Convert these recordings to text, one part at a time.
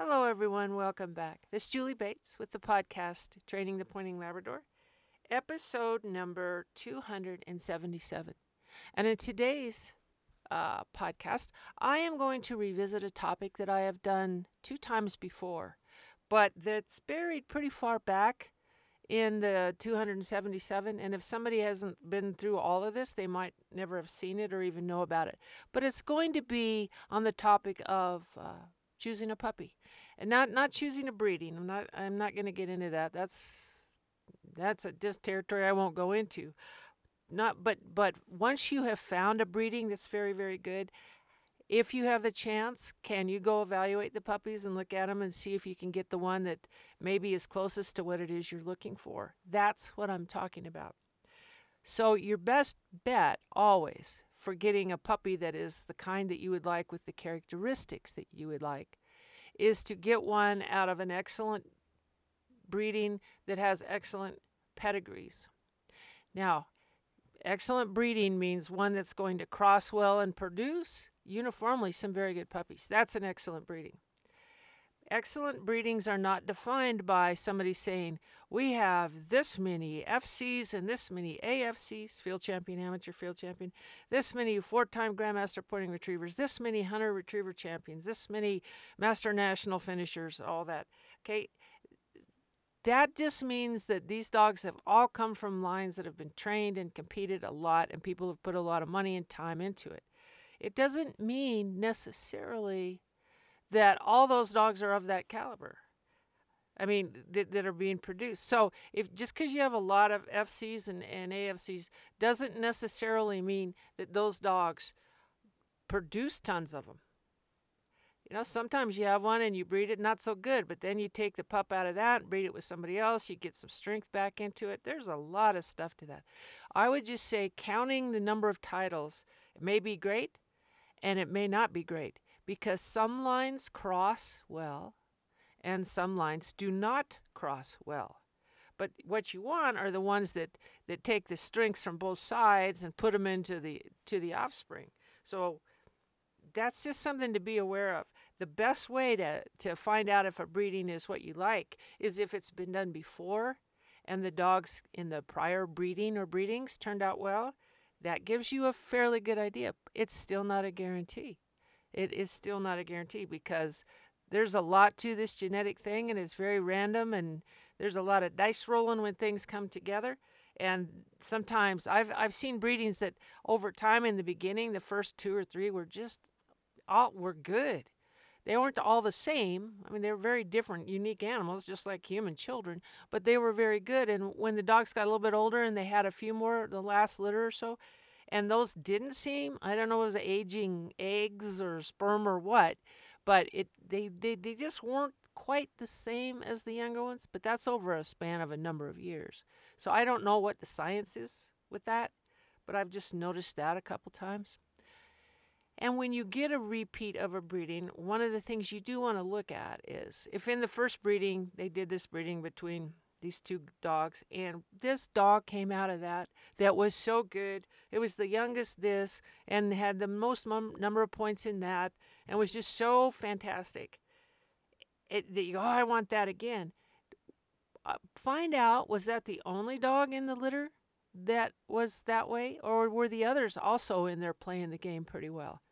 Hello, everyone. Welcome back. This is Julie Bates with the podcast Training the Pointing Labrador, episode number 277. And in today's uh, podcast, I am going to revisit a topic that I have done two times before, but that's buried pretty far back in the 277. And if somebody hasn't been through all of this, they might never have seen it or even know about it. But it's going to be on the topic of uh, choosing a puppy, and not not choosing a breeding. I'm not I'm not going to get into that. That's that's a just territory I won't go into. Not but but once you have found a breeding that's very very good, if you have the chance, can you go evaluate the puppies and look at them and see if you can get the one that maybe is closest to what it is you're looking for? That's what I'm talking about. So, your best bet always for getting a puppy that is the kind that you would like with the characteristics that you would like is to get one out of an excellent breeding that has excellent pedigrees. Now, excellent breeding means one that's going to cross well and produce uniformly some very good puppies. That's an excellent breeding. Excellent breedings are not defined by somebody saying, we have this many FCs and this many AFCs, field champion, amateur field champion, this many four time Grandmaster pointing retrievers, this many hunter retriever champions, this many master national finishers, all that. Okay. That just means that these dogs have all come from lines that have been trained and competed a lot, and people have put a lot of money and time into it. It doesn't mean necessarily that all those dogs are of that caliber. I mean, that, that are being produced. So, if just because you have a lot of FCs and, and AFCs doesn't necessarily mean that those dogs produce tons of them. You know, sometimes you have one and you breed it not so good, but then you take the pup out of that and breed it with somebody else. You get some strength back into it. There's a lot of stuff to that. I would just say counting the number of titles, it may be great and it may not be great because some lines cross well and some lines do not cross well. But what you want are the ones that, that take the strengths from both sides and put them into the to the offspring. So that's just something to be aware of. The best way to, to find out if a breeding is what you like is if it's been done before and the dogs in the prior breeding or breedings turned out well. That gives you a fairly good idea. It's still not a guarantee it is still not a guarantee because there's a lot to this genetic thing and it's very random and there's a lot of dice rolling when things come together and sometimes I've I've seen breedings that over time in the beginning the first two or three were just all were good. They weren't all the same. I mean, they were very different, unique animals, just like human children, but they were very good. And when the dogs got a little bit older and they had a few more, the last litter or so, and those didn't seem i don't know it was aging eggs or sperm or what but it they, they they just weren't quite the same as the younger ones but that's over a span of a number of years. So i don't know what the science is with that but i've just noticed that a couple times. And when you get a repeat of a breeding one of the things you do want to look at is if in the first breeding they did this breeding between these two dogs and this dog came out of that that was so good. It was the youngest this and had the most number of points in that and was just so fantastic. It, that you go oh i want that again. Uh, find out was that the only dog in the litter that was that way or were the others also in there playing the game pretty well?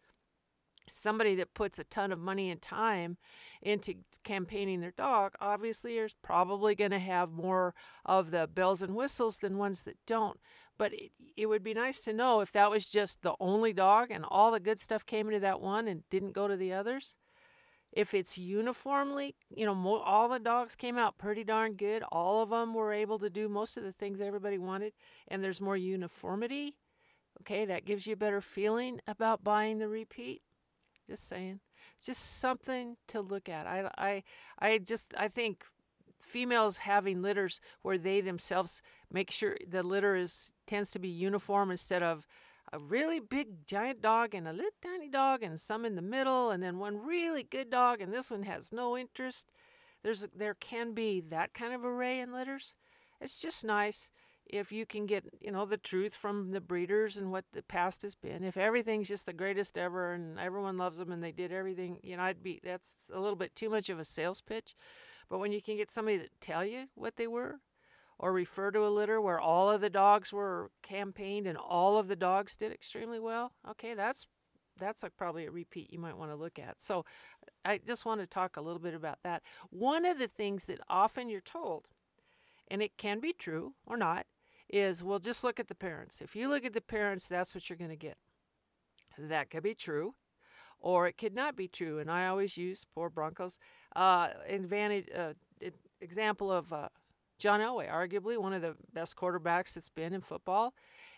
Somebody that puts a ton of money and time into campaigning their dog obviously is probably going to have more of the bells and whistles than ones that don't. But it, it would be nice to know if that was just the only dog and all the good stuff came into that one and didn't go to the others. If it's uniformly you know mo- all the dogs came out pretty darn good all of them were able to do most of the things everybody wanted and there's more uniformity okay that gives you a better feeling about buying the repeat. Just saying. Just something to look at. I, I, I just, I think females having litters where they themselves make sure the litter is tends to be uniform instead of a really big giant dog and a little tiny dog and some in the middle and then one really good dog and this one has no interest. There's there can be that kind of array in litters. It's just nice. If you can get you know the truth from the breeders and what the past has been. If everything's just the greatest ever and everyone loves them and they did everything you know i'd be that's a little bit too much of a sales pitch. But when you can get somebody to tell you what they were or refer to a litter where all of the dogs were campaigned and all of the dogs did extremely well okay that's that's like probably a repeat you might want to look at. So i just want to talk a little bit about that. One of the things that often you're told and it can be true or not is well, just look at the parents. If you look at the parents, that's what you're going to get. That could be true, or it could not be true. And I always use poor Broncos uh, advantage uh, example of uh, John Elway, arguably one of the best quarterbacks that's been in football,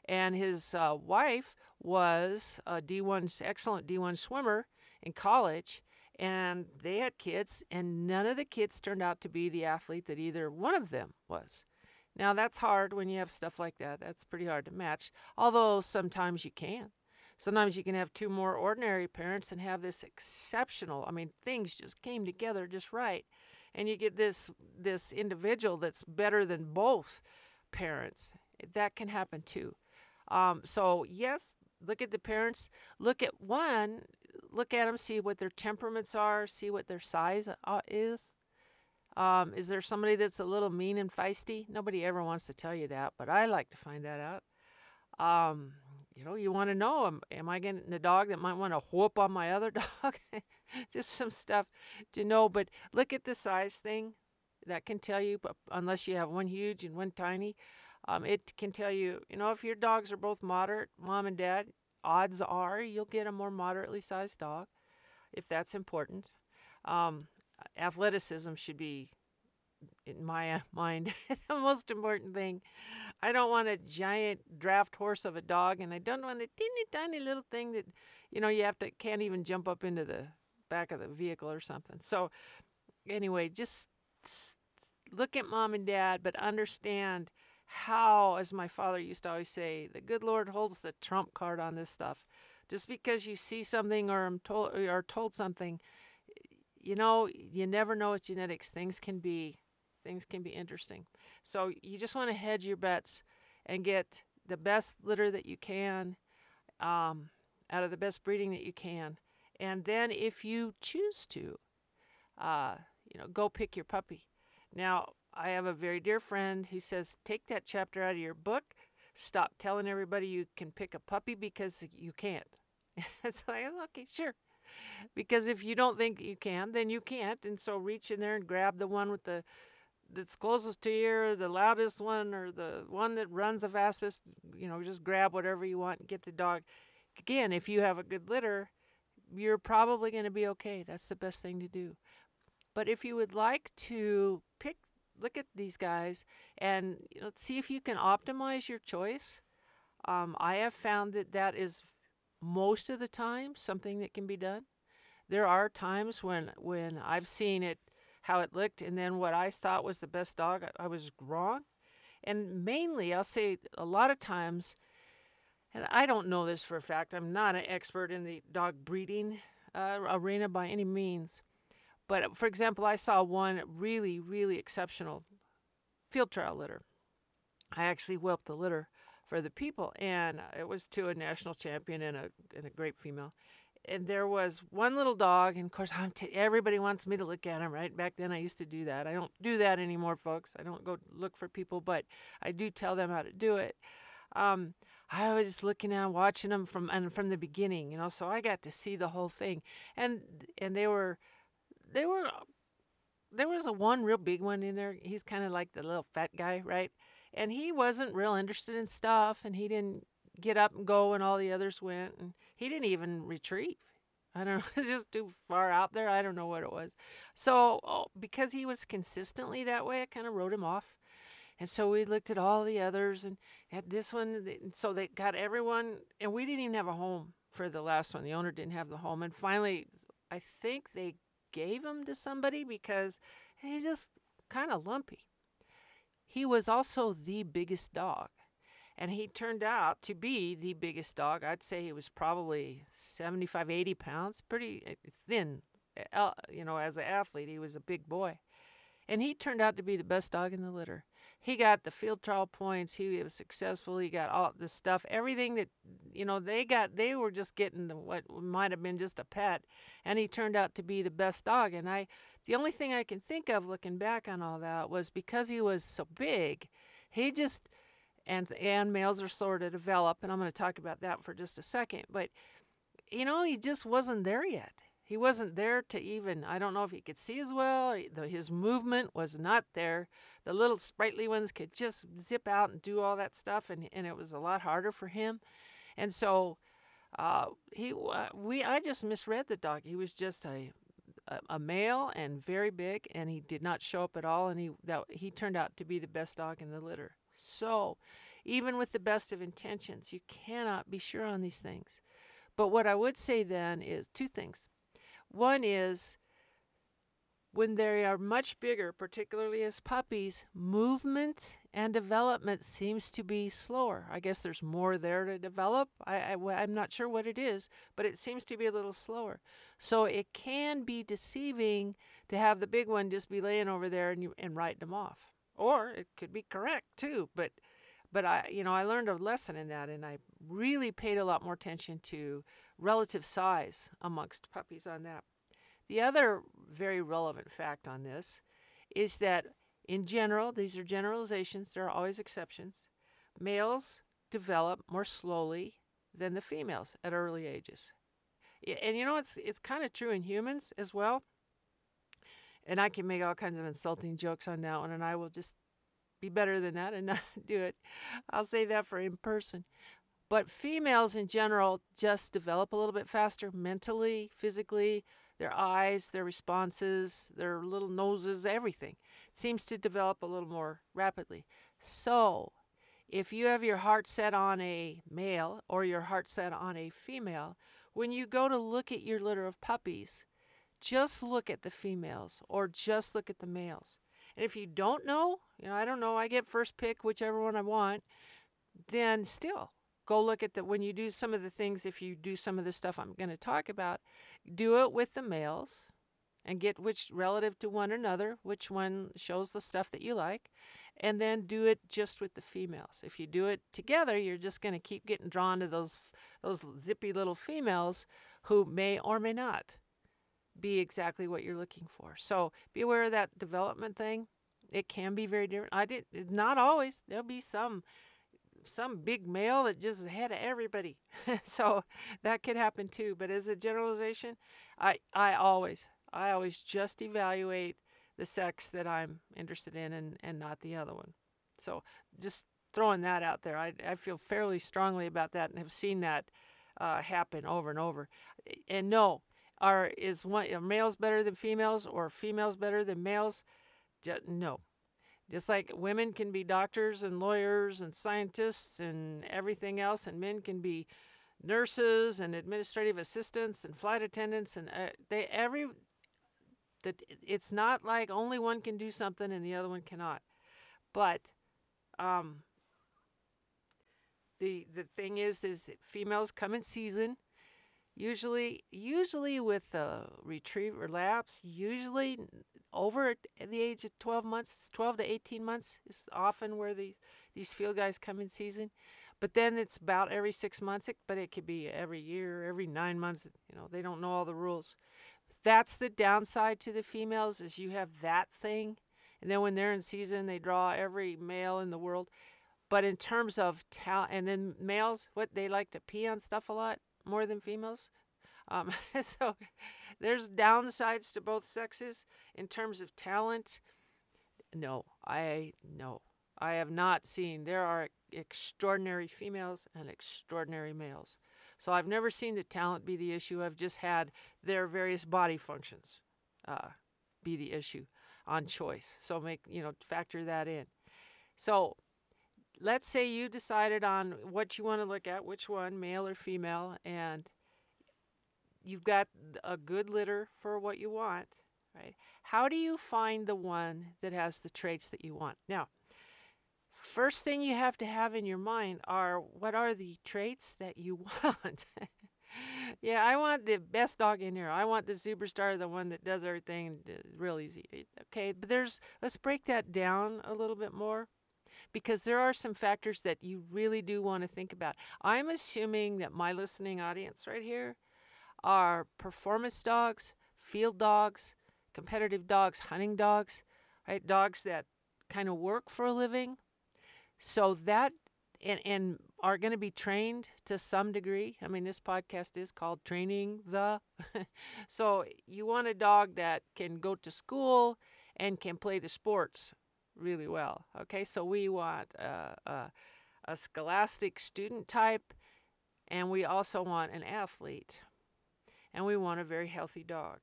and his uh, wife was a D1 excellent D1 swimmer in college. And they had kids, and none of the kids turned out to be the athlete that either one of them was. Now, that's hard when you have stuff like that. That's pretty hard to match, although sometimes you can. Sometimes you can have two more ordinary parents and have this exceptional, I mean, things just came together just right. And you get this this individual that's better than both parents. That can happen too. Um, so yes, look at the parents. Look at one. Look at them. See what their temperaments are. See what their size uh, is. Um, is there somebody that's a little mean and feisty? Nobody ever wants to tell you that, but I like to find that out. Um, you know, you want to know, am, am I getting a dog that might want to whoop on my other dog? Just some stuff to know. But look at the size thing. That can tell you, but unless you have one huge and one tiny, um, it can tell you, you know, if your dogs are both moderate, mom and dad, odds are you'll get a more moderately sized dog if that's important. Um, athleticism should be in my uh, mind the most important thing. I don't want a giant draft horse of a dog, and I don't want a teeny tiny little thing that, you know, you have to can't even jump up into the back of the vehicle or something. So, anyway, just look at mom and dad, but understand how, as my father used to always say, the good Lord holds the trump card on this stuff. Just because you see something or told or are told something you know, you never know with genetics. Things can be things can be interesting. So you just want to hedge your bets and get the best litter that you can um, out of the best breeding that you can. And then if you choose to, uh, you know, go pick your puppy. Now, I have a very dear friend who says, take that chapter out of your book. Stop telling everybody you can pick a puppy because you can't. it's like, okay, sure because if you don't think you can, then you can't. And so reach in there and grab the one with the that's closest to you, or the loudest one, or the one that runs the fastest. You know, just grab whatever you want and get the dog. Again, if you have a good litter, you're probably going to be okay. That's the best thing to do. But if you would like to pick, look at these guys and you know see if you can optimize your choice. Um, I have found that that is most of the time something that can be done. There are times when when I've seen it how it looked and then what I thought was the best dog I, I was wrong. And mainly I'll say a lot of times and I don't know this for a fact. I'm not an expert in the dog breeding uh, arena by any means. But for example, I saw one really, really exceptional field trial litter. I actually whelped the litter for the people, and it was to a national champion and a and a great female. And there was one little dog, and of course, everybody wants me to look at him. Right back then, I used to do that. I don't do that anymore, folks. I don't go look for people, but I do tell them how to do it. Um, I was just looking at, watching them from and from the beginning, you know. So I got to see the whole thing, and and they were, they were, there was a one real big one in there. He's kind of like the little fat guy, right? And he wasn't real interested in stuff and he didn't get up and go when all the others went and he didn't even retrieve i don't know it's just too far out there i don't know what it was. So oh, because he was consistently that way i kind of wrote him off. And so we looked at all the others and at this one so they got everyone and we didn't even have a home for the last one. The owner didn't have the home and finally i think they gave him to somebody because he's just kind of lumpy he was also the biggest dog. And he turned out to be the biggest dog. I'd say he was probably 75, 80 pounds, pretty eh, thin. Eh, you know, as an athlete, he was a big boy. And he turned out to be the best dog in the litter. He got the field trial points. He was successful. He got all the stuff, everything that, you know, they got, they were just getting what might have been just a pet. And he turned out to be the best dog. And I, the only thing I can think of looking back on all that was because he was so big, he just, and, and males are slower to develop. And I'm going to talk about that for just a second. But, you know, he just wasn't there yet he wasn't there to even, I don't know if he could see as well. His movement was not there. The little sprightly ones could just zip out and do all that stuff, and, and it was a lot harder for him. And so uh, he, uh, we, I just misread the dog. He was just a, a, male and very big, and he did not show up at all. And he, that, he turned out to be the best dog in the litter. So, even with the best of intentions, you cannot be sure on these things. But what I would say then is two things. One is when they are much bigger, particularly as puppies, movement and development seems to be slower. I guess there's more there to develop. I, I, am not sure what it is, but it seems to be a little slower. So it can be deceiving to have the big one just be laying over there and, you, and writing them off. Or it could be correct too, but but I you know I learned a lesson in that and I really paid a lot more attention to relative size amongst puppies on that. The other very relevant fact on this is that in general, these are generalizations, there are always exceptions. Males develop more slowly than the females at early ages. And you know it's it's kind of true in humans as well. And I can make all kinds of insulting jokes on that one and I will just be better than that and not do it. I'll say that for in person. But females in general just develop a little bit faster mentally, physically, their eyes, their responses, their little noses, everything seems to develop a little more rapidly. So, if you have your heart set on a male or your heart set on a female, when you go to look at your litter of puppies, just look at the females or just look at the males. And if you don't know, you know, I don't know, I get first pick whichever one I want, then still go look at the when you do some of the things if you do some of the stuff i'm going to talk about do it with the males and get which relative to one another which one shows the stuff that you like and then do it just with the females. If you do it together you're just going to keep getting drawn to those those zippy little females who may or may not be exactly what you're looking for. So be aware of that development thing. It can be very different. I did not always. There'll be some some big male that just ahead of everybody. so that could happen too. But as a generalization, I I always I always just evaluate the sex that I'm interested in and, and not the other one. So just throwing that out there. I, I feel fairly strongly about that and have seen that uh, happen over and over. And no, are is one are males better than females or females better than males? No, just like women can be doctors and lawyers and scientists and everything else, and men can be nurses and administrative assistants and flight attendants, and uh, they every that it's not like only one can do something and the other one cannot. But um, the the thing is, is females come in season. Usually, usually with a retriever Labs, usually over the age of 12 months, 12 to 18 months is often where these, these field guys come in season. But then it's about every six months, but it could be every year, every nine months. You know, they don't know all the rules. That's the downside to the females is you have that thing. And then when they're in season, they draw every male in the world. But in terms of talent, and then males, what they like to pee on stuff a lot more than females. Um, so there's downsides to both sexes in terms of talent. No, I no. I have not seen there are extraordinary females and extraordinary males. So I've never seen the talent be the issue. I've just had their various body functions uh, be the issue on choice. So make you know factor that in. So let's say you decided on what you want to look at, which one, male or female, and you've got a good litter for what you want, right? How do you find the one that has the traits that you want? Now, first thing you have to have in your mind are what are the traits that you want? yeah, I want the best dog in here. I want the superstar, the one that does everything real easy. Okay, but there's let's break that down a little bit more because there are some factors that you really do want to think about. I'm assuming that my listening audience right here are performance dogs, field dogs, competitive dogs, hunting dogs, right? Dogs that kind of work for a living. So that and, and are going to be trained to some degree. I mean, this podcast is called Training the. so you want a dog that can go to school and can play the sports really well. Okay, so we want a, a, a scholastic student type, and we also want an athlete, and we want a very healthy dog.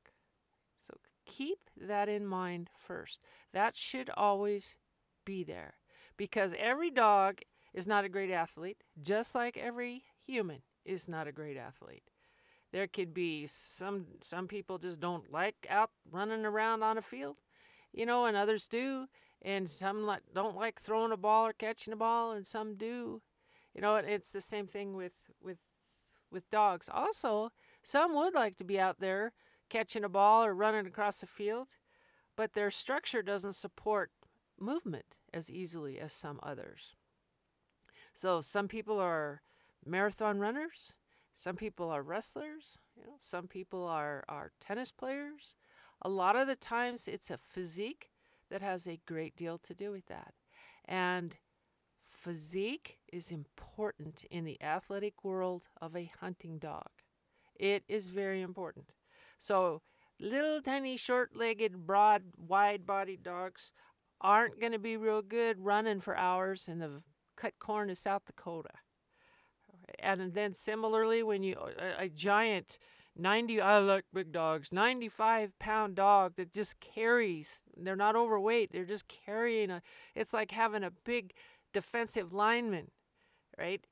So keep that in mind first. That should always be there because every dog is not a great athlete, just like every human is not a great athlete. There could be some some people just don't like out running around on a field, you know, and others do, and some don't like throwing a ball or catching a ball, and some do. You know, it's the same thing with with with dogs. Also, some would like to be out there catching a ball or running across the field, but their structure doesn't support movement as easily as some others. So some people are marathon runners, some people are wrestlers, you know, some people are, are tennis players. A lot of the times it's a physique that has a great deal to do with that. And physique is important in the athletic world of a hunting dog. It is very important. So, little tiny short legged, broad, wide bodied dogs aren't going to be real good running for hours in the cut corn of South Dakota. And then similarly, when you a, a giant 90 I like big dogs 95 pound dog that just carries they're not overweight they're just carrying a it's like having a big defensive lineman right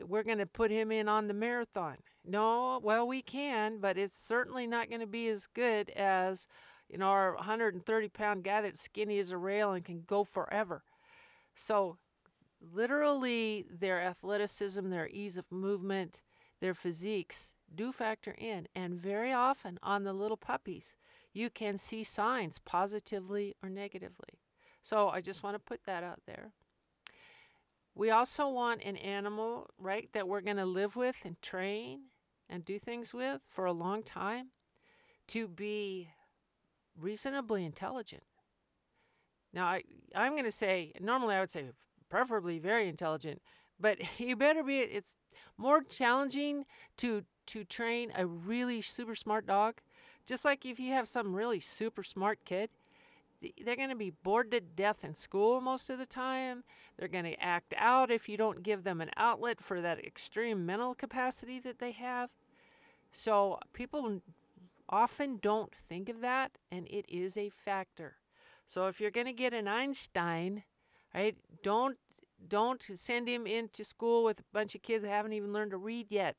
we're going to put him in on the marathon no well we can but it's certainly not going to be as good as you know our 130 pound guy that's skinny as a rail and can go forever so literally their athleticism, their ease of movement, their physiques do factor in. And very often on the little puppies, you can see signs positively or negatively. So I just want to put that out there. We also want an animal, right, that we're going to live with and train and do things with for a long time to be reasonably intelligent. Now, I, I'm going to say, normally I would say preferably very intelligent. But you better be. It's more challenging to to train a really super smart dog. Just like if you have some really super smart kid, they're going to be bored to death in school most of the time. They're going to act out if you don't give them an outlet for that extreme mental capacity that they have. So people often don't think of that, and it is a factor. So if you're going to get an Einstein, right? Don't don't send him into school with a bunch of kids that haven't even learned to read yet.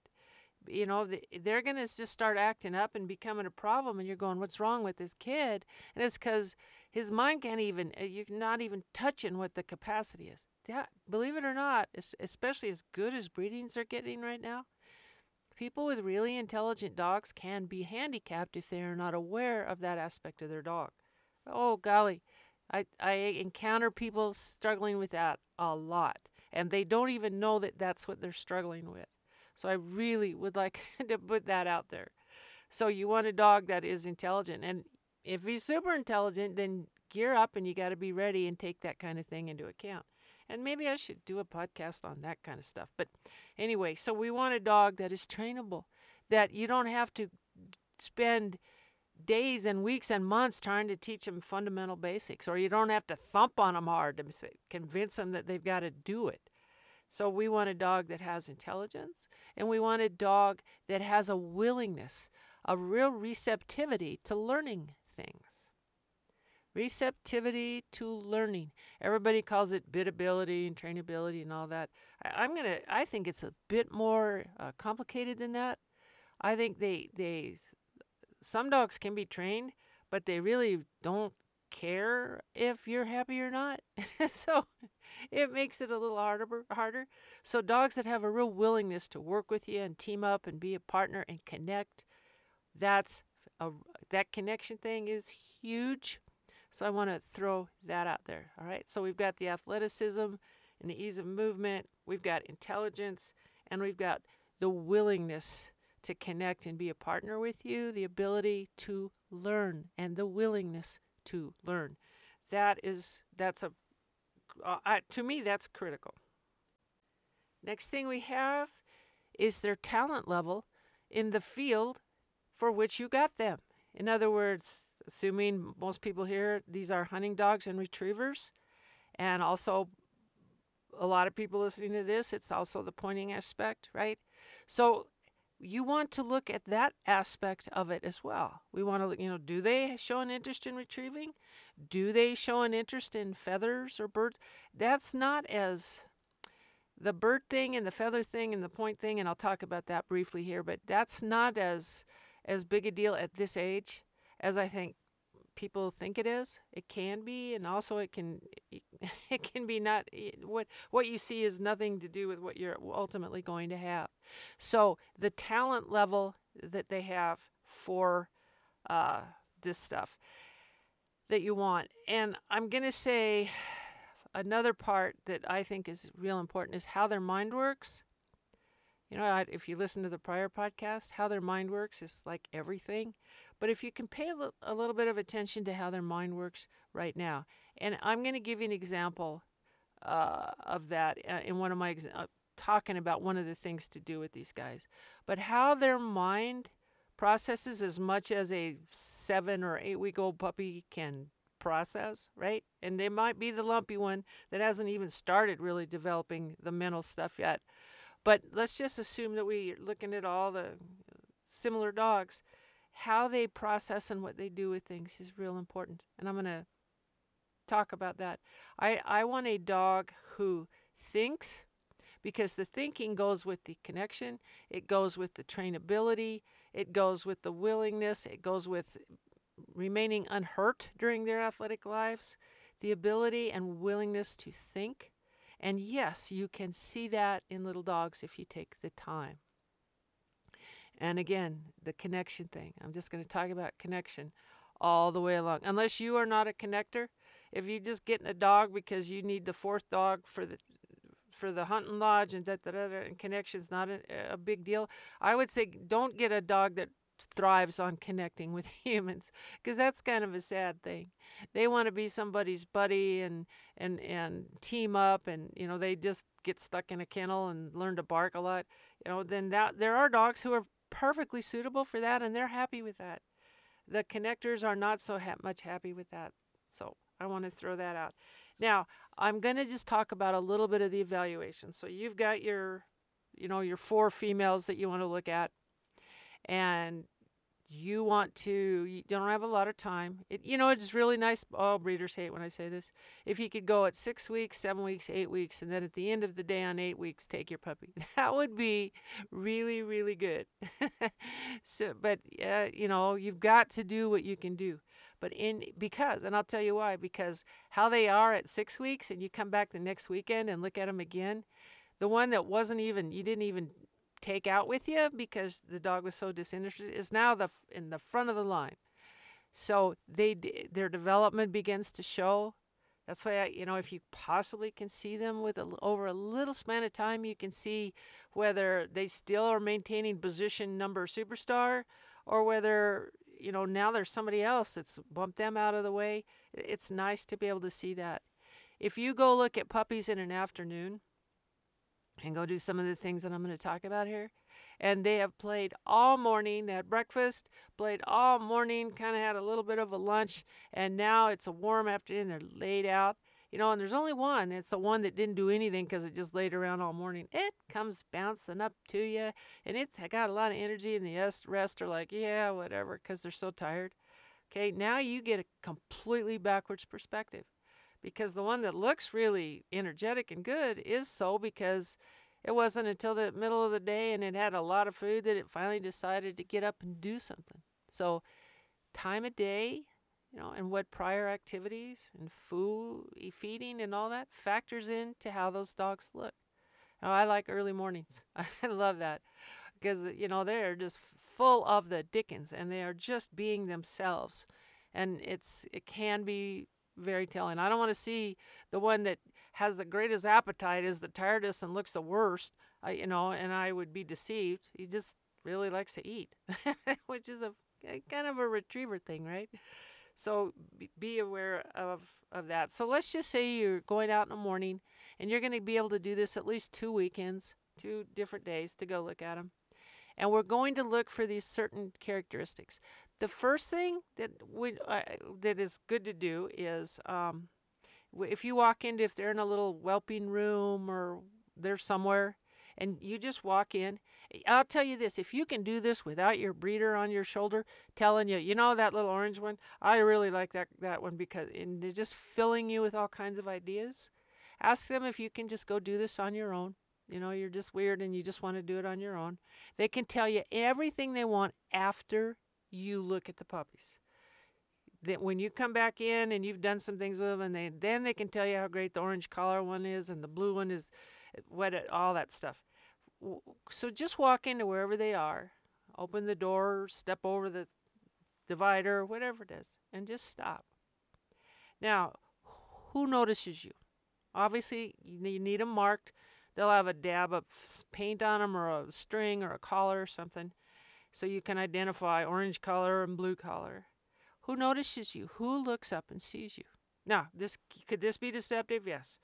You know, they're going to just start acting up and becoming a problem, and you're going, "What's wrong with this kid?" And it's because his mind can't even. Uh, you're not even touching what the capacity is. Yeah, believe it or not, especially as good as breedings are getting right now, people with really intelligent dogs can be handicapped if they are not aware of that aspect of their dog. Oh golly, I, I encounter people struggling with that a lot, and they don't even know that that's what they're struggling with. So I really would like to put that out there. So you want a dog that is intelligent, and if he's super intelligent, then gear up and you got to be ready and take that kind of thing into account. And maybe I should do a podcast on that kind of stuff. But anyway, so we want a dog that is trainable, that you don't have to spend days and weeks and months trying to teach them fundamental basics, or you don't have to thump on them hard to convince them that they've got to do it. So we want a dog that has intelligence, and we want a dog that has a willingness, a real receptivity to learning things. Receptivity to learning. Everybody calls it biddability and trainability and all that. I, am gonna. I think it's a bit more uh, complicated than that. I think they they some dogs can be trained, but they really don't care if you're happy or not. so it makes it a little harder harder. So dogs that have a real willingness to work with you and team up and be a partner and connect, that's a, that connection thing is huge. So I want to throw that out there. All right. So we've got the athleticism and the ease of movement, we've got intelligence, and we've got the willingness to connect and be a partner with you, the ability to learn and the willingness to learn. That is that's a uh, I, to me that's critical. Next thing we have is their talent level in the field for which you got them. In other words, assuming most people here these are hunting dogs and retrievers and also a lot of people listening to this it's also the pointing aspect, right? So you want to look at that aspect of it as well. We want to, you know, do they show an interest in retrieving? Do they show an interest in feathers or birds? That's not as the bird thing and the feather thing and the point thing, and I'll talk about that briefly here, but that's not as as big a deal at this age as I think people think it is. It can be, and also it can it can be not what what you see is nothing to do with what you're ultimately going to have. So the talent level that they have for uh, this stuff that you want, and I'm gonna say another part that I think is real important is how their mind works. You know, if you listen to the prior podcast, how their mind works is like everything. But if you can pay a little bit of attention to how their mind works right now, and I'm going to give you an example uh, of that uh, in one of my exa- uh, talking about one of the things to do with these guys, but how their mind processes as much as a seven or eight week old puppy can process, right? And they might be the lumpy one that hasn't even started really developing the mental stuff yet. But let's just assume that we're looking at all the similar dogs how they process and what they do with things is real important. And I'm going to talk about that. I, I want a dog who thinks because the thinking goes with the connection, it goes with the trainability, it goes with the willingness, it goes with remaining unhurt during their athletic lives, the ability and willingness to think. And yes, you can see that in little dogs if you take the time. And again, the connection thing. I'm just going to talk about connection all the way along. Unless you are not a connector, if you're just getting a dog because you need the fourth dog for the for the hunting lodge and that, that, that and connection's not a, a big deal. I would say don't get a dog that thrives on connecting with humans because that's kind of a sad thing. They want to be somebody's buddy and and and team up and you know they just get stuck in a kennel and learn to bark a lot. You know, then that there are dogs who are perfectly suitable for that and they're happy with that. The connectors are not so ha- much happy with that. So I want to throw that out. Now, I'm going to just talk about a little bit of the evaluation. So you've got your you know, your four females that you want to look at. And you want to you don't have a lot of time. It, you know it's really nice all breeders hate when i say this if you could go at six weeks seven weeks eight weeks and then at the end of the day on eight weeks take your puppy. That would be really really good. So but uh, you know you've got to do what you can do. But in because and i'll tell you why because how they are at six weeks and you come back the next weekend and look at them again the one that wasn't even you didn't even take out with you because the dog was so disinterested is now the in the front of the line. So they their development begins to show. That's why I, you know if you possibly can see them with a, over a little span of time, you can see whether they still are maintaining position number superstar or whether you know now there's somebody else that's bumped them out of the way. It's nice to be able to see that. If you go look at puppies in an afternoon, and go do some of the things that I'm going to talk about here. And they have played all morning. They had breakfast, played all morning, kind of had a little bit of a lunch, and now it's a warm afternoon. They're laid out. You know, and there's only one. It's the one that didn't do anything because it just laid around all morning. It comes bouncing up to you, and it's got a lot of energy, and the rest are like, yeah, whatever, because they're so tired. Okay, now you get a completely backwards perspective because the one that looks really energetic and good is so because it wasn't until the middle of the day and it had a lot of food that it finally decided to get up and do something. So, time of day you know, and what prior activities and food, feeding, and all that factors into how those dogs look. Now, I like early mornings. I love that because you know they're just full of the dickens and they are just being themselves, and it's it can be very telling. I don't want to see the one that has the greatest appetite is the tiredest and looks the worst, you know, and I would be deceived. He just really likes to eat, which is a, a kind of a retriever thing, right? So be aware of, of that. So let's just say you're going out in the morning and you're going to be able to do this at least two weekends, two different days to go look at them. And we're going to look for these certain characteristics. The first thing that we, uh, that is good to do is um, if you walk into, if they're in a little whelping room or they're somewhere, and you just walk in. I'll tell you this if you can do this without your breeder on your shoulder telling you, you know, that little orange one, I really like that, that one because and they're just filling you with all kinds of ideas. Ask them if you can just go do this on your own. You know, you're just weird and you just want to do it on your own. They can tell you everything they want after you look at the puppies. That when you come back in and you've done some things with them, and they then they can tell you how great the orange collar one is and the blue one is, what all that stuff so just walk into wherever they are, open the door, step over the divider, whatever it is, and just stop. Now, who notices you? Obviously, you need them marked. They'll have a dab of paint on them or a string or a collar or something so you can identify orange collar and blue collar. Who notices you? Who looks up and sees you? Now, this could this be deceptive? Yes.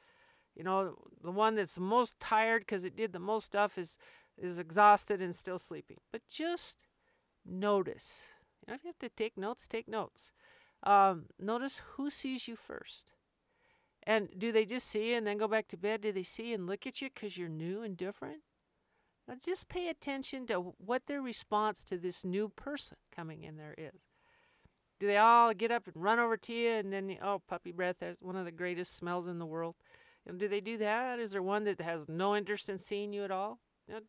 You know, the one that's most tired because it did the most stuff is is exhausted and still sleeping. But just notice. You know, if you have to take notes, take notes. Um, notice who sees you first. And do they just see you and then go back to bed? Do they see and look at you because you're new and different? Now just pay attention to what their response to this new person coming in there is. Do they all get up and run over to you and then, oh, puppy breath, that's one of the greatest smells in the world. And do they do that? Is there one that has no interest in seeing you at all? Know,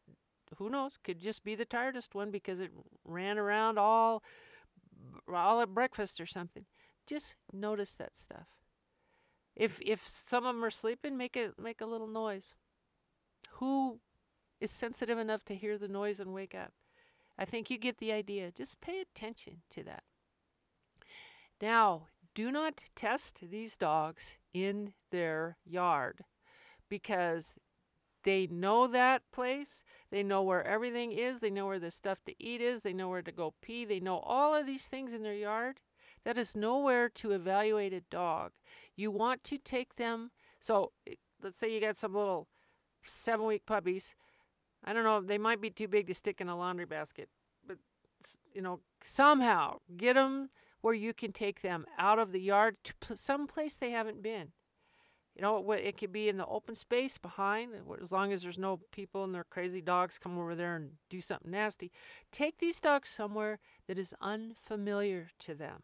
who knows? Could just be the tiredest one because it ran around all all at breakfast or something. Just notice that stuff. If if some of them are sleeping, make a make a little noise. Who is sensitive enough to hear the noise and wake up? I think you get the idea. Just pay attention to that. Now, do not test these dogs in their yard because they know that place. They know where everything is. They know where the stuff to eat is. They know where to go pee. They know all of these things in their yard. That is nowhere to evaluate a dog. You want to take them. So let's say you got some little seven week puppies. I don't know, they might be too big to stick in a laundry basket, but you know, somehow get them where you can take them out of the yard to some place they haven't been. You know, it could be in the open space behind, as long as there's no people and their crazy dogs come over there and do something nasty. Take these dogs somewhere that is unfamiliar to them.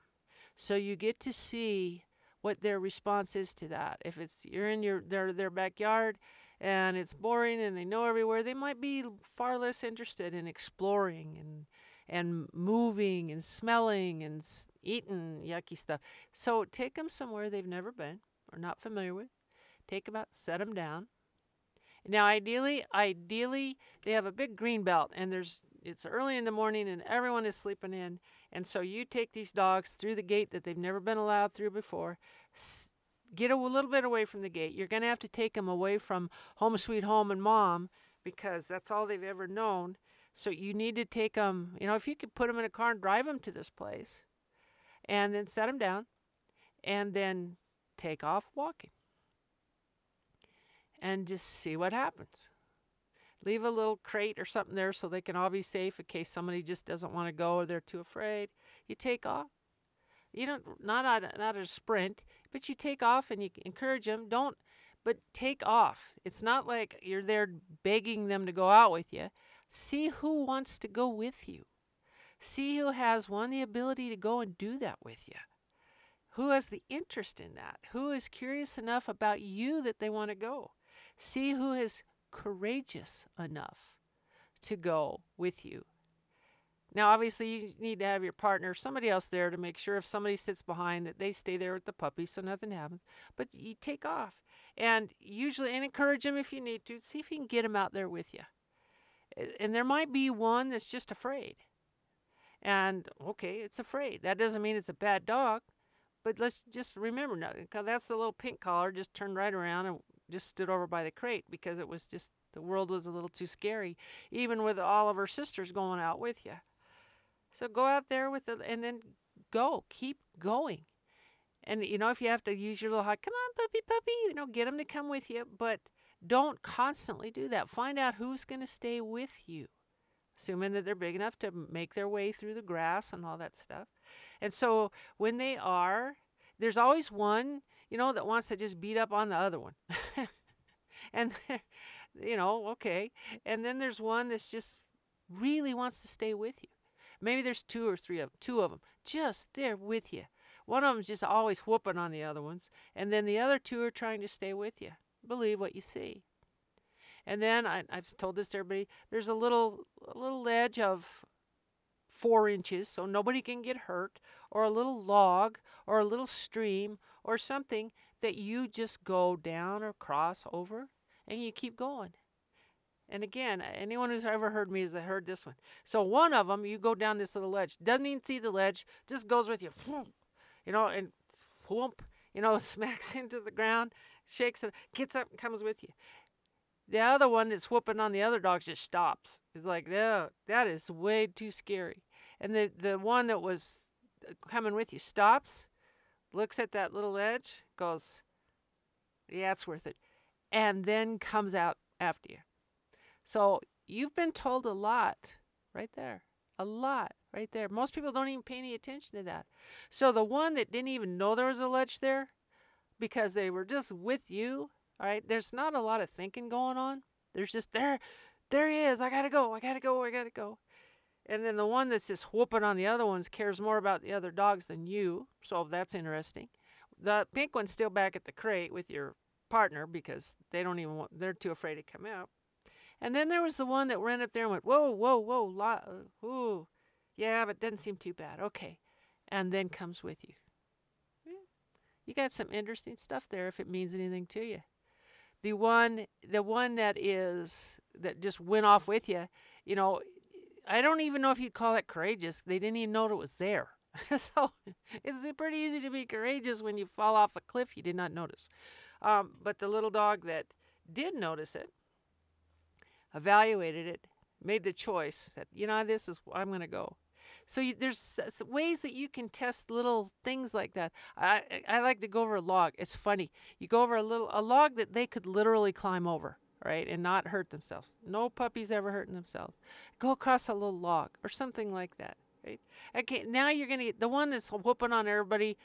So you get to see what their response is to that. If it's you're in your their their backyard and it's boring and they know everywhere, they might be far less interested in exploring and and moving and smelling and eating yucky stuff. So take them somewhere they've never been or not familiar with. Take them out, set them down. Now, ideally, ideally, they have a big green belt, and there's it's early in the morning, and everyone is sleeping in. And so you take these dogs through the gate that they've never been allowed through before. Get a little bit away from the gate. You're going to have to take them away from home sweet home and mom because that's all they've ever known. So you need to take them, you know, if you could put them in a car and drive them to this place and then set them down and then take off walking and just see what happens. Leave a little crate or something there so they can all be safe in case somebody just doesn't want to go or they're too afraid. You take off. You don't not a, not a sprint, but you take off and you encourage them. Don't, but take off. It's not like you're there begging them to go out with you. See who wants to go with you. See who has one the ability to go and do that with you. Who has the interest in that? Who is curious enough about you that they want to go? See who is courageous enough to go with you. Now, obviously, you need to have your partner, somebody else there to make sure if somebody sits behind that they stay there with the puppy so nothing happens. But you take off and usually and encourage them if you need to. See if you can get them out there with you. And there might be one that's just afraid. And okay, it's afraid. That doesn't mean it's a bad dog. But let's just remember now, that's the little pink collar just turned right around and just stood over by the crate because it was just the world was a little too scary, even with all of her sisters going out with you. So go out there with it and then go. Keep going. And you know, if you have to use your little hug, come on, puppy, puppy, you know, get them to come with you. But don't constantly do that. Find out who's going to stay with you, assuming that they're big enough to make their way through the grass and all that stuff. And so when they are, there's always one, you know, that wants to just beat up on the other one. and, you know, okay. And then there's one that's just really wants to stay with you. Maybe there's two or three of them, two of them, just there with you. One of them's just always whooping on the other ones, and then the other two are trying to stay with you. Believe what you see. And then I, have told this to everybody. There's a little a little ledge of four inches, so nobody can get hurt, or a little log, or a little stream, or something that you just go down or cross over, and you keep going. And again, anyone who's ever heard me has heard this one. So one of them, you go down this little ledge, doesn't even see the ledge, just goes with you, you know, and whoomp, you know, smacks into the ground, shakes it, gets up, and comes with you. The other one that's whooping on the other dogs just stops. It's like, no, that is way too scary. And the the one that was uh, coming with you stops, looks at that little edge, goes, yeah, it's worth it, and then comes out after you. So you've been told a lot right there. A lot right there. Most people don't even pay any attention to that. So the one that didn't even know there was a ledge there because they were just with you, all right, there's not a lot of thinking going on. There's just there, there he is. I gotta go. I gotta go. I gotta go. And then the one that's just whooping on the other ones cares more about the other dogs than you. So that's interesting. The pink one's still back at the crate with your partner because they don't even want, they're too afraid to come out. And then there was the one that ran up there and went, whoa, whoa, whoa, la, uh, ooh, yeah, but doesn't seem too bad. Okay. And then comes with you. You got some interesting stuff there if it means anything to you. The one, the one that is, that just went off with you, you know, I don't even know if you'd call it courageous. They didn't even know it was there. so it's pretty easy to be courageous when you fall off a cliff you did not notice. Um, but the little dog that did notice it evaluated it, made the choice, said, you know, this is I'm going to go. So you, there's ways that you can test little things like that. I I like to go over a log. It's funny. You go over a little a log that they could literally climb over, right, and not hurt themselves. No puppies ever hurting themselves. Go across a little log or something like that, right? Okay, now you're gonna get the one that's whooping on everybody.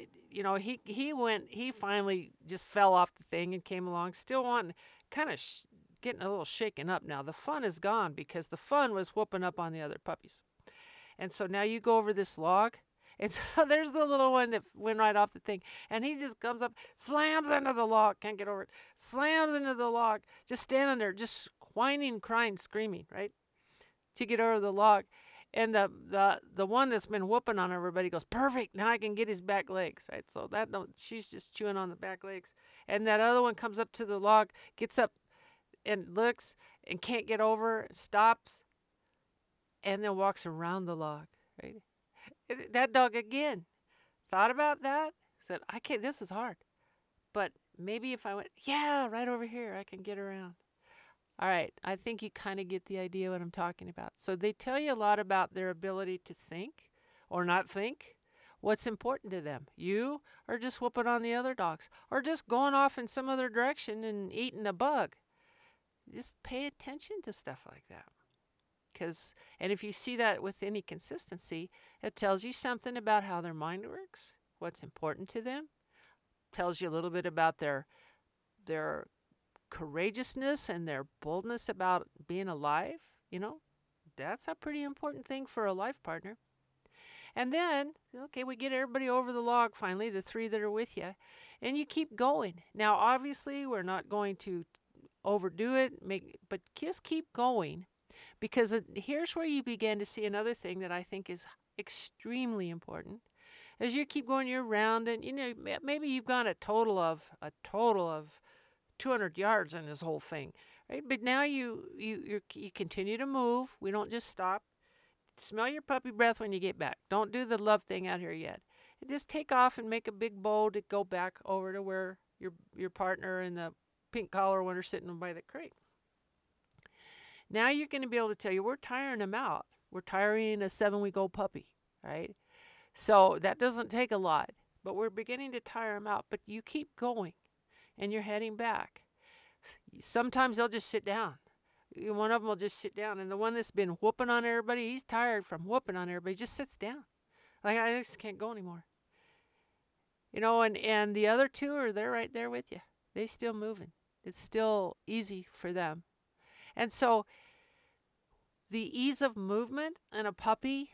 Eh, you know, he he went. He finally just fell off the thing and came along, still wanting, kind of getting a little shaken up now. The fun is gone because the fun was whooping up on the other puppies. And so now you go over this log. And so there's the little one that went right off the thing. And he just comes up, slams into the log, can't get over it, slams into the log, just standing there, just whining, crying, screaming, right? To get over the log. And the, the the one that's been whooping on everybody goes, perfect, now I can get his back legs, right? So that she's just chewing on the back legs. And that other one comes up to the log, gets up and looks and can't get over, stops, and then walks around the log. Right? That dog again thought about that, said, I can't, this is hard. But maybe if I went, yeah, right over here, I can get around. All right, I think you kind of get the idea what I'm talking about. So they tell you a lot about their ability to think or not think. What's important to them? You are just whooping on the other dogs or just going off in some other direction and eating a bug. Just pay attention to stuff like that. Cause, and if you see that with any consistency, it tells you something about how their mind works, what's important to them, tells you a little bit about their their courageousness and their boldness about being alive. You know, that's a pretty important thing for a life partner. And then, okay, we get everybody over the log finally, the three that are with you, and you keep going. Now, obviously, we're not going to overdo it, make, but just keep going Because uh, here's where you begin to see another thing that I think is extremely important. As you keep going your round, and you know, maybe you've gone a total of a total of 200 yards in this whole thing, right? But now you you you continue to move. We don't just stop. Smell your puppy breath when you get back. Don't do the love thing out here yet. Just take off and make a big bow to go back over to where your your partner and the pink collar one are sitting by the crate. Now you're going to be able to tell you we're tiring them out. We're tiring a seven week old puppy, right? So that doesn't take a lot, but we're beginning to tire them out. But you keep going and you're heading back. Sometimes they'll just sit down. One of them will just sit down, and the one that's been whooping on everybody, he's tired from whooping on everybody, just sits down. Like, I just can't go anymore. You know, and, and the other two are there right there with you. They still moving. It's still easy for them. And so the ease of movement in a puppy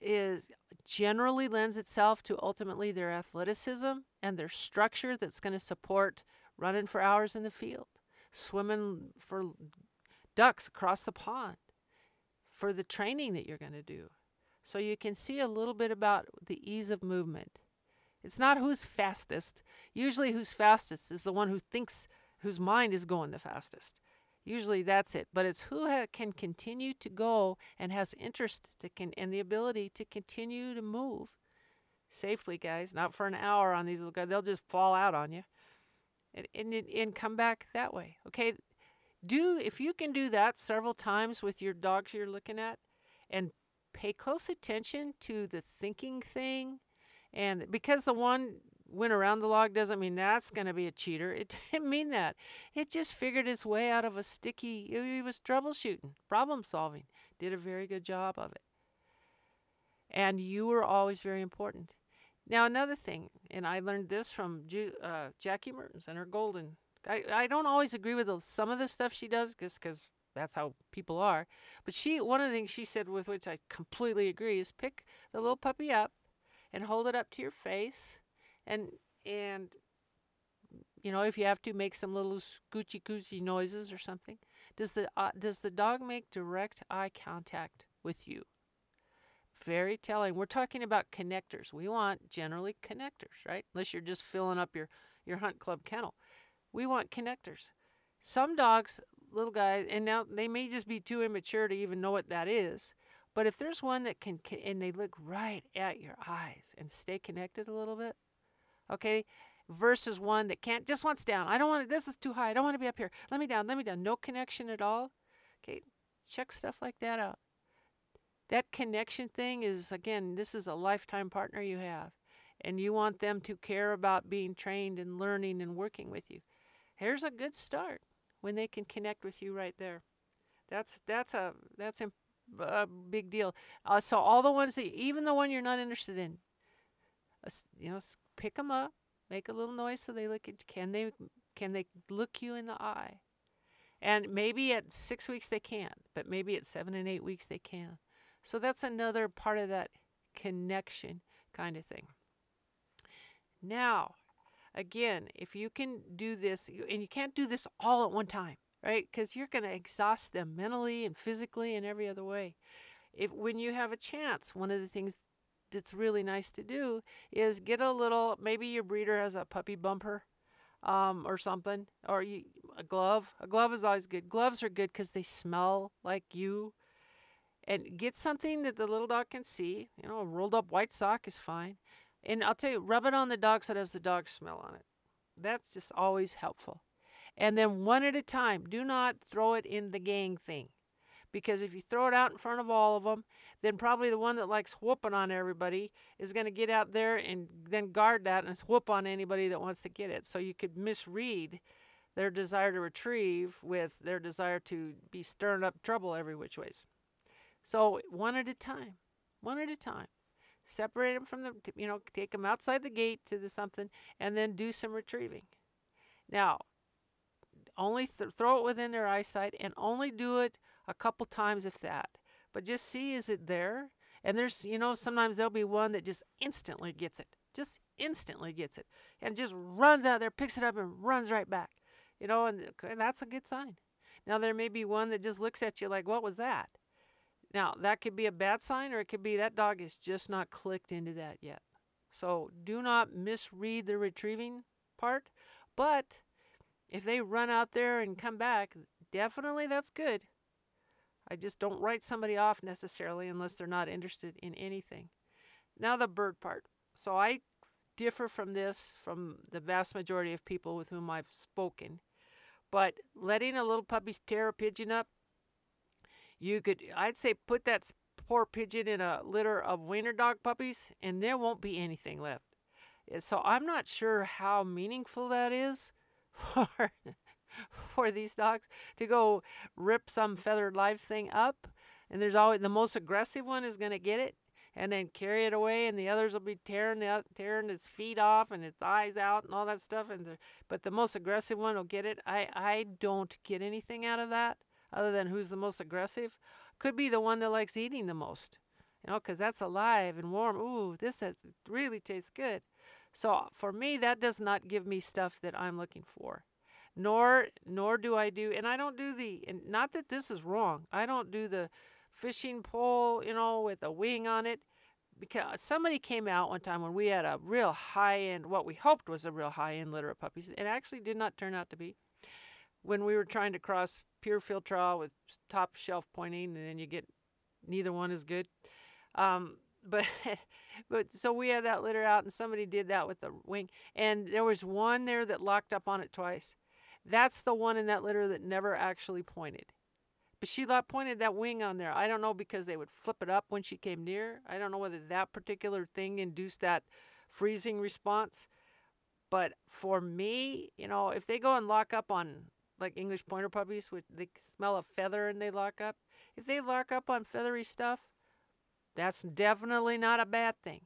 is generally lends itself to ultimately their athleticism and their structure that's going to support running for hours in the field, swimming for ducks across the pond, for the training that you're going to do. So you can see a little bit about the ease of movement. It's not who's fastest. Usually, who's fastest is the one who thinks, whose mind is going the fastest. Usually that's it. But it's who ha- can continue to go and has interest to can and the ability to continue to move safely, guys. Not for an hour on these little guys. They'll just fall out on you, and and and come back that way. Okay, do if you can do that several times with your dogs you're looking at, and pay close attention to the thinking thing, and because the one went around the log doesn't mean that's going to be a cheater. It didn't mean that. It just figured its way out of a sticky, it was troubleshooting, problem solving. Did a very good job of it. And you were always very important. Now, another thing, and I learned this from Ju- uh, Jackie Mertens and her Golden. I, I don't always agree with the, some of the stuff she does just because that's how people are. But she, one of the things she said with which I completely agree is pick the little puppy up and hold it up to your face and and you know if you have to make some little scoochie coochie noises or something does the uh, does the dog make direct eye contact with you? Very telling. We're talking about connectors. We want generally connectors right? Unless you're just filling up your your hunt club kennel. We want connectors. Some dogs little guys and now they may just be too immature to even know what that is but if there's one that can and they look right at your eyes and stay connected a little bit okay? Versus one that can't just wants down. I don't want to this is too high i don't want to be up here. Let me down let me down. No connection at all? Okay check stuff like that out. That connection thing is again this is a lifetime partner you have and you want them to care about being trained and learning and working with you. Here's a good start when they can connect with you right there. That's that's a that's a, a big deal. Uh, so all the ones that even the one you're not interested in you know, pick them up, make a little noise so they look at. Can they can they look you in the eye? And maybe at six weeks they can't, but maybe at seven and eight weeks they can. So that's another part of that connection kind of thing. Now, again, if you can do this, and you can't do this all at one time, right? Because you're going to exhaust them mentally and physically and every other way. If when you have a chance, one of the things that's really nice to do is get a little maybe your breeder has a puppy bumper um, or something or you, a glove. A glove is always good. Gloves are good because they smell like you. And get something that the little dog can see. You know a rolled up white sock is fine. And i'll tell you rub it on the dog so it has the dog smell on it. That's just always helpful. And then one at a time. Do not throw it in the gang thing because if you throw it out in front of all of them, then probably the one that likes whooping on everybody is going to get out there and then guard that and whoop on anybody that wants to get it. So you could misread their desire to retrieve with their desire to be stirring up trouble every which ways. So one at a time, one at a time. Separate them from the, you know, take them outside the gate to the something, and then do some retrieving. Now, only th- throw it within their eyesight, and only do it a couple times, if that. But just see is it there? And there's, you know, sometimes there'll be one that just instantly gets it, just instantly gets it, and just runs out there, picks it up, and runs right back. You know, and, and that's a good sign. Now, there may be one that just looks at you like, what was that? Now, that could be a bad sign, or it could be that dog is just not clicked into that yet. So, do not misread the retrieving part. But if they run out there and come back, definitely that's good. I just don't write somebody off necessarily unless they're not interested in anything. Now, the bird part. So, I differ from this from the vast majority of people with whom I've spoken. But letting a little puppy tear a pigeon up, you could, I'd say, put that poor pigeon in a litter of wiener dog puppies, and there won't be anything left. Eh, so I'm not sure how meaningful that is for for these dogs to go rip some feathered live thing up. And there's always the most aggressive one is going to get it and then carry it away, and the others will be tearing the, tearing its feet off and its eyes out and all that stuff. And the, but the most aggressive one will get it. I I don't get anything out of that other than who's the most aggressive. Could be the one that likes eating the most, you know, because that's alive and warm. Ooh, this has, really tastes good. So for me, that does not give me stuff that I'm looking for. Nor nor do I do, and I don't do the. And not that this is wrong. I don't do the fishing pole, you know, with a wing on it. Because somebody came out one time when we had a real high end, what we hoped was a real high end litter of puppies. It actually did not turn out to be. When we were trying to cross pure field trial with top shelf pointing, and then you get neither one is good. Um, but but so we had that litter out, and somebody did that with the wing, and there was one there that locked up on it twice. That's the one in that litter that never actually pointed. But she pointed that wing on there. I don't know because they would flip it up when she came near. I don't know whether that particular thing induced that freezing response. But for me, you know, if they go and lock up on like English pointer puppies, which they smell a feather and they lock up, if they lock up on feathery stuff, that's definitely not a bad thing.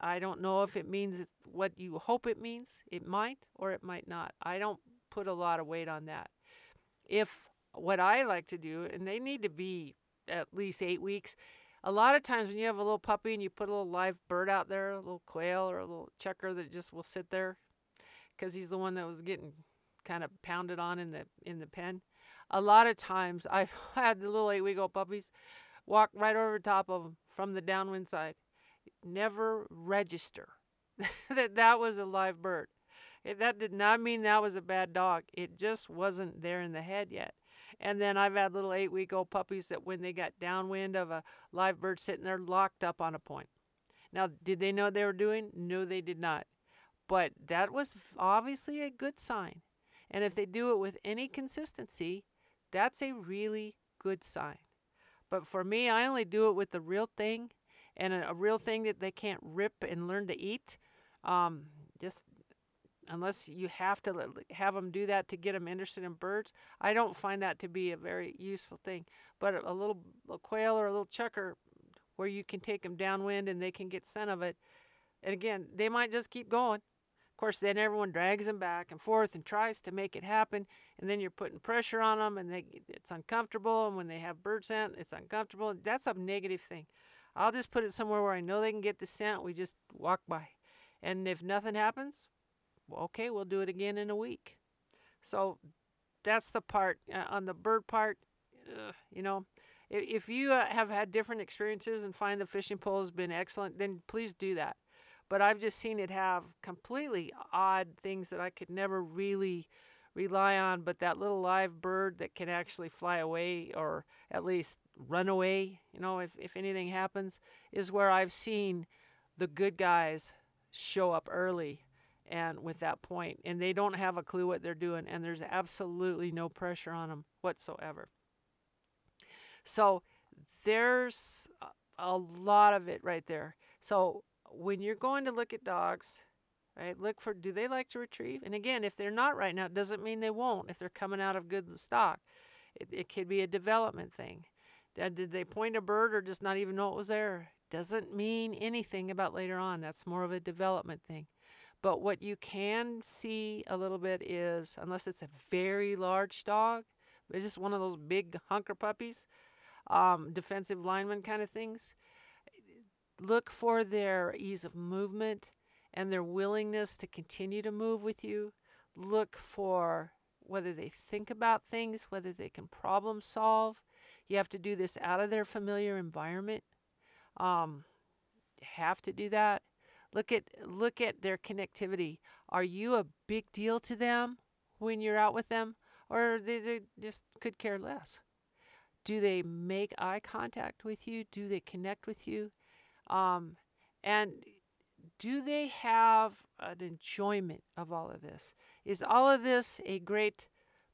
I don't know if it means what you hope it means. It might or it might not. I don't put a lot of weight on that. If what I like to do, and they need to be at least eight weeks. A lot of times when you have a little puppy and you put a little live bird out there, a little quail or a little chukar that just will sit there because he's the one that was getting kind of pounded on in the in the pen. A lot of times I've had the little eight week old puppies walk right over top of them from the downwind side. Never register that that was a live bird. That did not mean that was a bad dog. It just wasn't there in the head yet. And then I've had little eight week old puppies that when they got downwind of a live bird sitting there locked up on a point. Now, did they know they were doing? No, they did not. But that was obviously a good sign. And if they do it with any consistency, that's a really good sign. But for me, I only do it with the real thing and a, a real thing that they can't rip and learn to eat. Um, just unless you have to have them do that to get them interested in birds. I don't find that to be a very useful thing. But a little a quail or a little chukar where you can take them downwind and they can get scent of it. And again, they might just keep going. Of course, then everyone drags them back and forth and tries to make it happen. And then you're putting pressure on them, and they it's uncomfortable. And when they have bird scent, it's uncomfortable. That's a negative thing. I'll just put it somewhere where I know they can get the scent. We just walk by. And if nothing happens, okay, we'll do it again in a week. So that's the part uh, on the bird part. Uh, you know, if, if you uh, have had different experiences and find the fishing pole has been excellent, then please do that. But I've just seen it have completely odd things that I could never really rely on. But that little live bird that can actually fly away or at least run away, you know, if, if anything happens, is where I've seen the good guys show up early and with that point and they don't have a clue what they're doing and there's absolutely no pressure on them whatsoever. So there's a lot of it right there. So when you're going to look at dogs right look for do they like to retrieve? And again if they're not right now it doesn't mean they won't if they're coming out of good stock. It, it could be a development thing. Did they point a bird or just not even know it was there? Doesn't mean anything about later on. That's more of a development thing but what you can see a little bit is, unless it's a very large dog, it's just one of those big hunker puppies, um, defensive lineman kind of things. Look for their ease of movement and their willingness to continue to move with you. Look for whether they think about things, whether they can problem solve. You have to do this out of their familiar environment. Um, have to do that. Look at look at their connectivity. Are you a big deal to them when you're out with them, or they, they just could care less? Do they make eye contact with you? Do they connect with you? Um, and do they have an enjoyment of all of this? Is all of this a great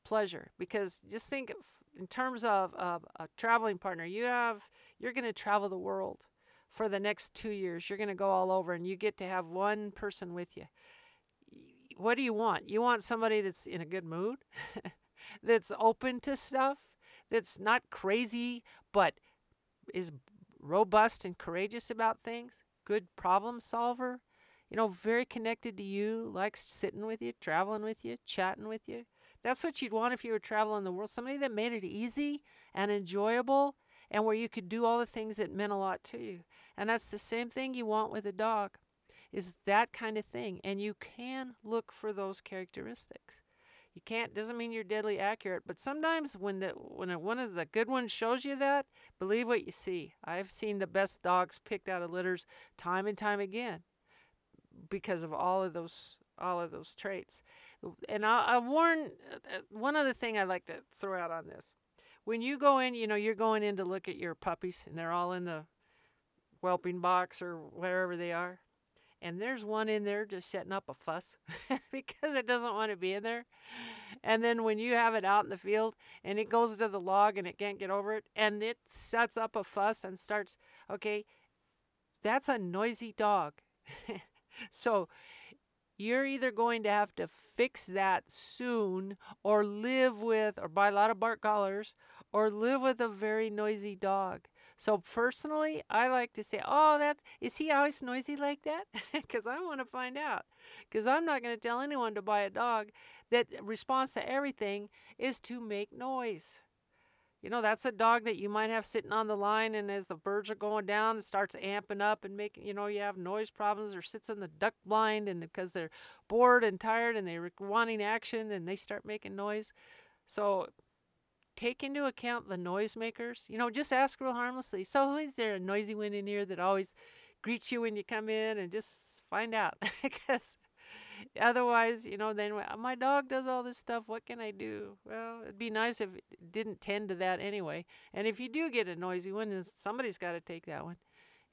pleasure? Because just think in terms of a traveling partner, you have you're going to travel the world for the next two years. You're going to go all over, and you get to have one person with you. What do you want? You want somebody that's in a good mood, that's open to stuff, that's not crazy, but is robust and courageous about things, good problem solver, you know, very connected to you, likes sitting with you, traveling with you, chatting with you. That's what you'd want if you were traveling the world. Somebody that made it easy and enjoyable and where you could do all the things that meant a lot to you. And that's the same thing you want with a dog is that kind of thing. And you can look for those characteristics. You can't doesn't mean you're deadly accurate, but sometimes when the when one of the good ones shows you that, believe what you see. I've seen the best dogs picked out of litters time and time again because of all of those all of those traits. And I, I warn uh, one other thing I'd like to throw out on this. When you go in, you know, you're going in to look at your puppies and they're all in the whelping box or wherever they are and there's one in there just setting up a fuss because it doesn't want to be in there. And then when you have it out in the field and it goes to the log and it can't get over it and it sets up a fuss and starts, okay, that's a noisy dog. so you're either going to have to fix that soon or live with or buy a lot of bark collars or live with a very noisy dog. So personally, I like to say, "Oh, that is he always noisy like that?" Because I want to find out. Because I'm not going to tell anyone to buy a dog that responds to everything is to make noise. You know, that's a dog that you might have sitting on the line, and as the birds are going down, it starts amping up and making, you know, you have noise problems, or sits in the duck blind, and because they're bored and tired and they're wanting action, and they start making noise. So take into account the noisemakers. You know, just ask real harmlessly. So, is there a noisy one in here that always greets you when you come in and just find out? Because otherwise, you know, then my dog does all this stuff. What can I do? Well, it'd be nice if it didn't tend to that anyway. And if you do get a noisy one, then somebody's got to take that one.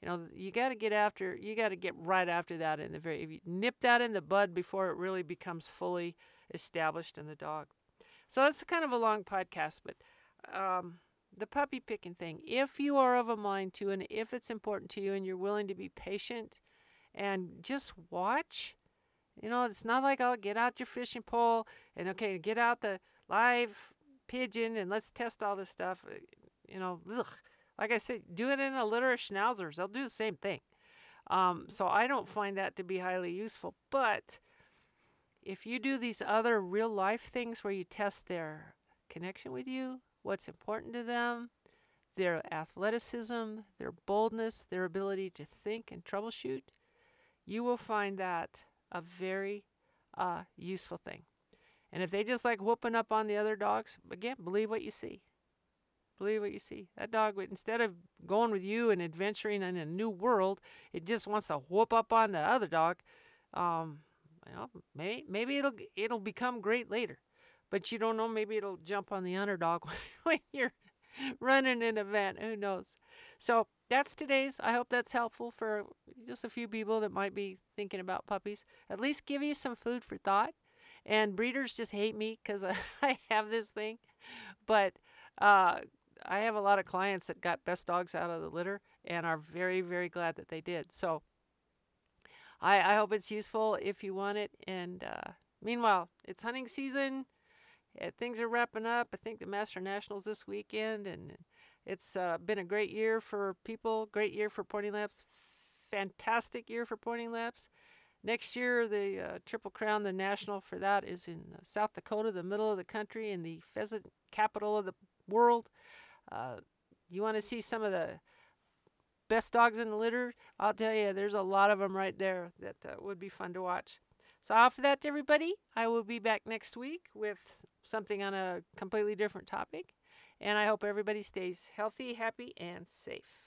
You know, you got to get after, you got to get right after that in the very, if you nip that in the bud before it really becomes fully established in the dog. So that's kind of a long podcast, but um, the puppy picking thing, if you are of a mind to, and if it's important to you and you're willing to be patient and just watch, you know, it's not like, oh, get out your fishing pole and okay, get out the live pigeon and let's test all this stuff. Uh, you know, ugh. like I said, do it in a litter of schnauzers. They'll do the same thing. Um, so I don't find that to be highly useful. But if you do these other real life things where you test their connection with you, what's important to them, their athleticism, their boldness, their ability to think and troubleshoot, you will find that a very uh, useful thing. And if they just like whooping up on the other dogs, again, believe what you see. Believe what you see. That dog, instead of going with you and adventuring in a new world, it just wants to whoop up on the other dog. Um, you know, maybe maybe it'll it'll become great later, but you don't know. Maybe it'll jump on the underdog when you're running an event. Who knows? So that's today's. I hope that's helpful for just a few people that might be thinking about puppies. At least give you some food for thought. And breeders just hate me because I, I have this thing, but uh, I have a lot of clients that got best dogs out of the litter and are very very glad that they did. So I, I hope it's useful if you want it. And uh, meanwhile, it's hunting season. Yeah, things are wrapping up. I think the Master Nationals this weekend, and it's uh, been a great year for people. Great year for pointing Labs. Fantastic year for pointing Labs. Next year, the uh, Triple Crown, the national for that is in uh, South Dakota, the middle of the country, in the pheasant capital of the world. Uh, you want to see some of the best dogs in the litter, I'll tell you, there's a lot of them right there that uh, would be fun to watch. So, off of that, everybody, I will be back next week with something on a completely different topic. And I hope everybody stays healthy, happy, and safe.